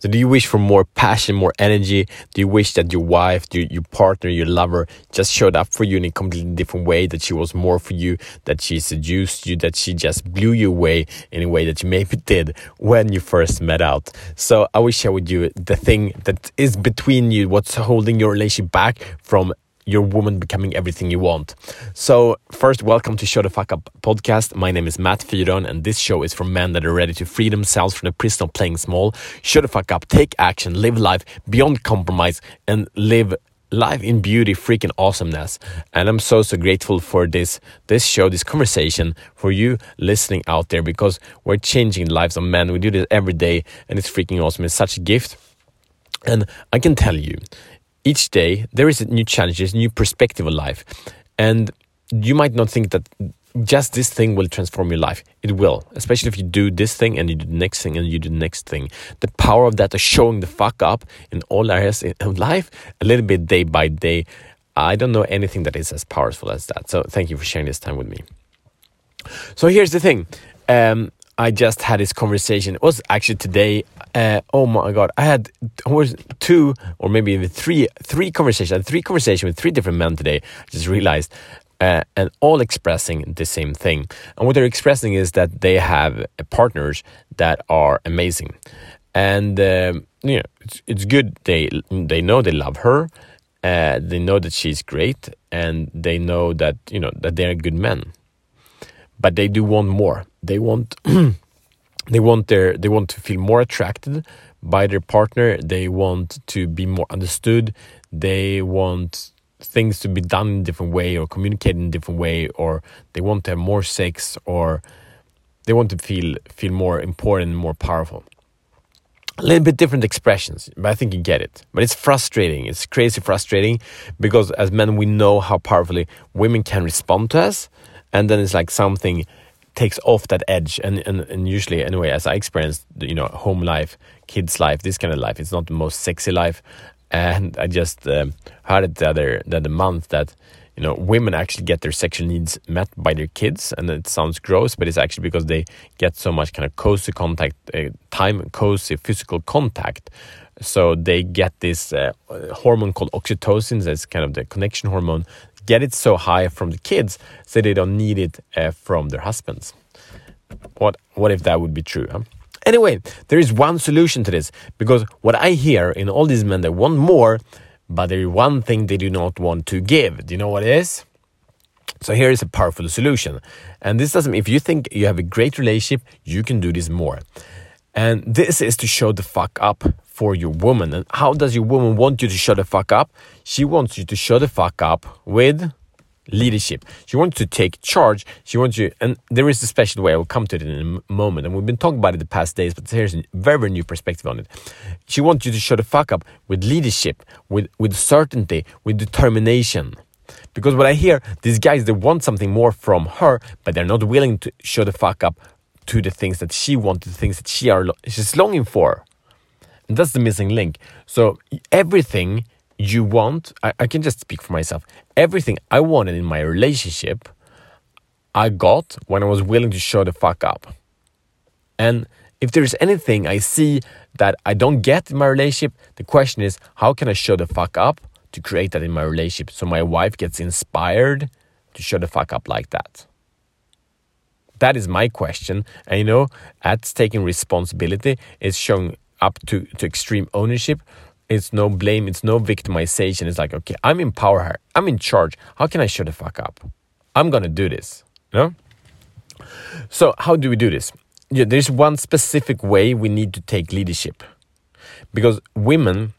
So, do you wish for more passion, more energy? Do you wish that your wife, your, your partner, your lover just showed up for you in a completely different way, that she was more for you, that she seduced you, that she just blew you away in a way that you maybe did when you first met out? So, I will share with you the thing that is between you, what's holding your relationship back from your woman becoming everything you want. So, first, welcome to Show the Fuck Up podcast. My name is Matt Fyron, and this show is for men that are ready to free themselves from the prison of playing small. Show the fuck up, take action, live life beyond compromise, and live life in beauty, freaking awesomeness. And I'm so so grateful for this this show, this conversation, for you listening out there because we're changing lives of men. We do this every day, and it's freaking awesome. It's such a gift. And I can tell you, each day there is a new challenges, new perspective of life, and you might not think that just this thing will transform your life. It will, especially if you do this thing and you do the next thing and you do the next thing. The power of that is showing the fuck up in all areas of life, a little bit day by day. I don't know anything that is as powerful as that. So thank you for sharing this time with me. So here's the thing. Um, I just had this conversation. It was actually today. Uh, oh my god! I had two or maybe even three three conversations. three conversations with three different men today. I just realized, uh, and all expressing the same thing. And what they're expressing is that they have partners that are amazing, and um, you know it's, it's good. They they know they love her. Uh, they know that she's great, and they know that you know that they're good men but they do want more. They want they want their they want to feel more attracted by their partner. They want to be more understood. They want things to be done in a different way or communicated in a different way or they want to have more sex or they want to feel feel more important and more powerful a little bit different expressions but i think you get it but it's frustrating it's crazy frustrating because as men we know how powerfully women can respond to us and then it's like something takes off that edge. And, and and usually anyway as i experienced you know home life kids life this kind of life it's not the most sexy life. And i just um, heard it the other the other month that you know women actually get their sexual needs met by their kids. And it sounds gross but it's actually because they get so much kind of cozy contact uh, time cozy physical contact. So they get this uh, hormone called oxytocin. That's kind of the connection hormone get it so high from the kids so they don't need it uh, from their husbands. What what if that would be true? Huh? Anyway, there is one solution to this because what I hear in all these men they want more, but there is one thing they do not want to give. Do you know what it is? So here is a powerful solution. And this doesn't if you think you have a great relationship, you can do this more. And this is to show the fuck up for your woman. And how does your woman want you to show the fuck up? She wants you to show the fuck up with leadership. She wants to take charge. She wants you, and there is a special way. I will come to it in a moment. And we've been talking about it the past days, but here's a very, very new perspective on it. She wants you to show the fuck up with leadership, with, with certainty, with determination. Because what I hear, these guys, they want something more from her, but they're not willing to show the fuck up to the things that she wants, the things that she are, she's longing for. And that's the missing link. So everything you want, I, I can just speak for myself. Everything I wanted in my relationship, I got when I was willing to show the fuck up. And if there's anything I see that I don't get in my relationship, the question is how can I show the fuck up to create that in my relationship so my wife gets inspired to show the fuck up like that? That is my question. And you know, at taking responsibility it's showing up to, to extreme ownership. It's no blame, it's no victimization. It's like, okay, I'm in power here. I'm in charge. How can I shut the fuck up? I'm gonna do this. You know? So how do we do this? Yeah, there's one specific way we need to take leadership. Because women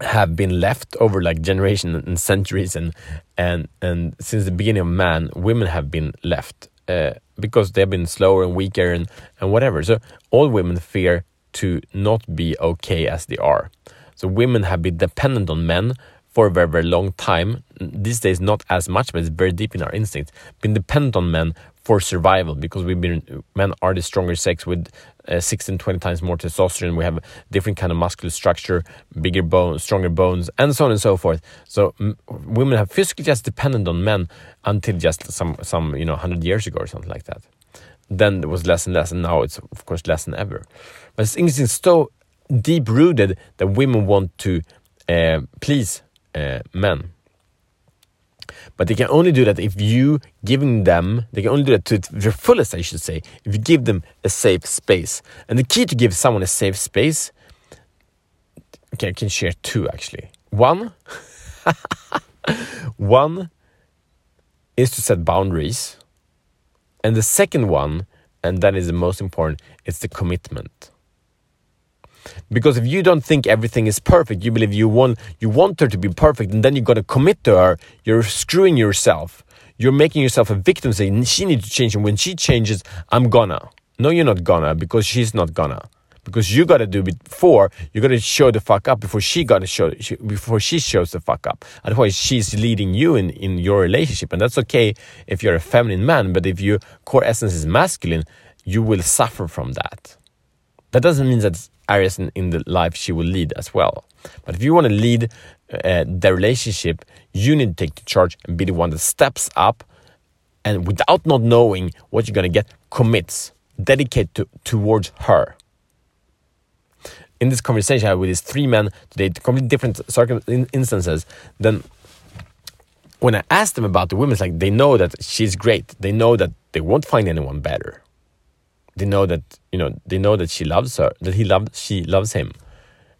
have been left over like generations and centuries and and and since the beginning of man women have been left uh, because they've been slower and weaker and, and whatever so all women fear to not be okay as they are. So women have been dependent on men for a very, very long time. These days, not as much, but it's very deep in our instincts. Been dependent on men for survival because we've been men are the stronger sex with uh, 16 20 times more testosterone. We have different kind of muscular structure bigger bones stronger bones and so on and so forth. So women have physically just dependent on men until just some some you know 100 years ago or something like that. Then it was less and less and now it's of course less than ever. But it's interesting so deep rooted that women want to uh, please uh, men. But they can only do that if you giving them, they can only do that to their fullest, I should say, if you give them a safe space. And the key to give someone a safe space, okay, I can share two actually. One, one is to set boundaries. And the second one, and that is the most important, it's the commitment. Because if you don't think everything is perfect, you believe you want you want her to be perfect, and then you're gonna commit to her, you're screwing yourself. You're making yourself a victim saying she needs to change, and when she changes, I'm gonna. No, you're not gonna because she's not gonna. Because you gotta do before you gotta show the fuck up before she gotta show before she shows the fuck up. Otherwise, she's leading you in in your relationship, and that's okay if you're a feminine man. But if your core essence is masculine, you will suffer from that. That doesn't mean that areas in, in the life she will lead as well. But if you want to lead uh, the relationship, you need to take the charge and be the one that steps up and without not knowing what you're going to get, commits, dedicate to, towards her. In this conversation I had with these three men today, completely different circum- instances, then when I asked them about the women, it's like they know that she's great. They know that they won't find anyone better they know that you know they know that she loves her that he loved she loves him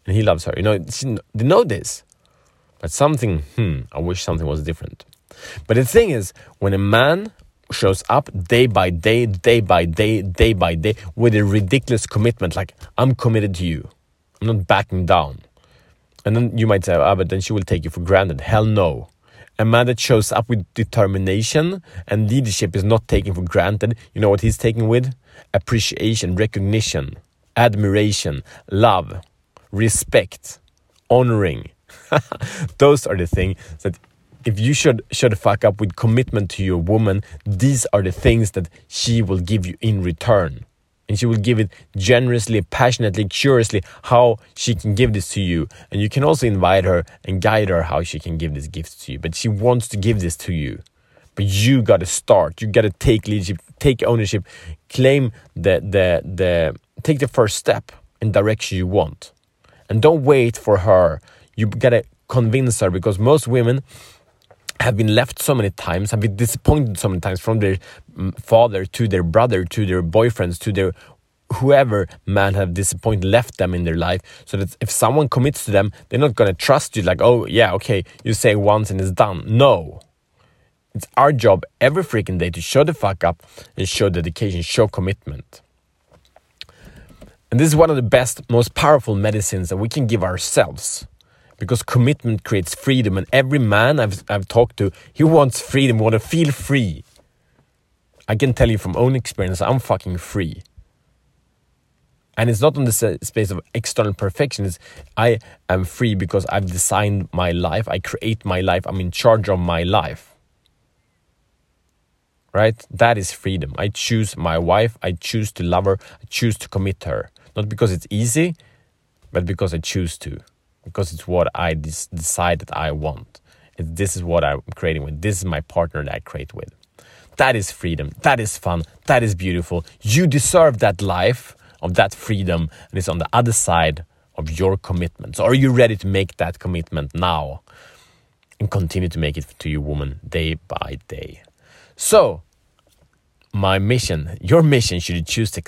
and he loves her. You know she, they know this but something hmm i wish something was different. But the thing is when a man shows up day by day day by day day by day with a ridiculous commitment like i'm committed to you. I'm not backing down. And then you might say ah but then she will take you for granted. Hell no. A man that shows up with determination and leadership is not taken for granted. You know what he's taken with appreciation, recognition, admiration, love, respect, honoring. Those are the things that if you should should fuck up with commitment to your woman, these are the things that she will give you in return. And she will give it generously, passionately, curiously, how she can give this to you. And you can also invite her and guide her how she can give this gift to you. But she wants to give this to you. But you got to start. You got to take leadership, take ownership, claim the the the take the first step in direction you want, and don't wait for her. You got to convince her because most women have been left so many times, have been disappointed so many times from their mm, father to their brother to their boyfriends to their whoever man have disappointed left them in their life. So that if someone commits to them they're not going to trust you like oh yeah okay you say once and it's done. No it's our job every freaking day to show the fuck up and show dedication, show commitment. And this is one of the best, most powerful medicines that we can give ourselves. Because commitment creates freedom, and every man I've, I've talked to, he wants freedom, want to feel free. I can tell you from own experience, I'm fucking free. And it's not on the space of external perfection. It's I am free because I've designed my life. I create my life. I'm in charge of my life right? That is freedom. I choose my wife. I choose to love her. I choose to commit her. Not because it's easy, but because I choose to. Because it's what I decide that I want. This is what I'm creating with. This is my partner that I create with. That is freedom. That is fun. That is beautiful. You deserve that life of that freedom, and it's on the other side of your commitment. So, are you ready to make that commitment now? And continue to make it to your woman day by day. So, my mission, your mission, should you choose to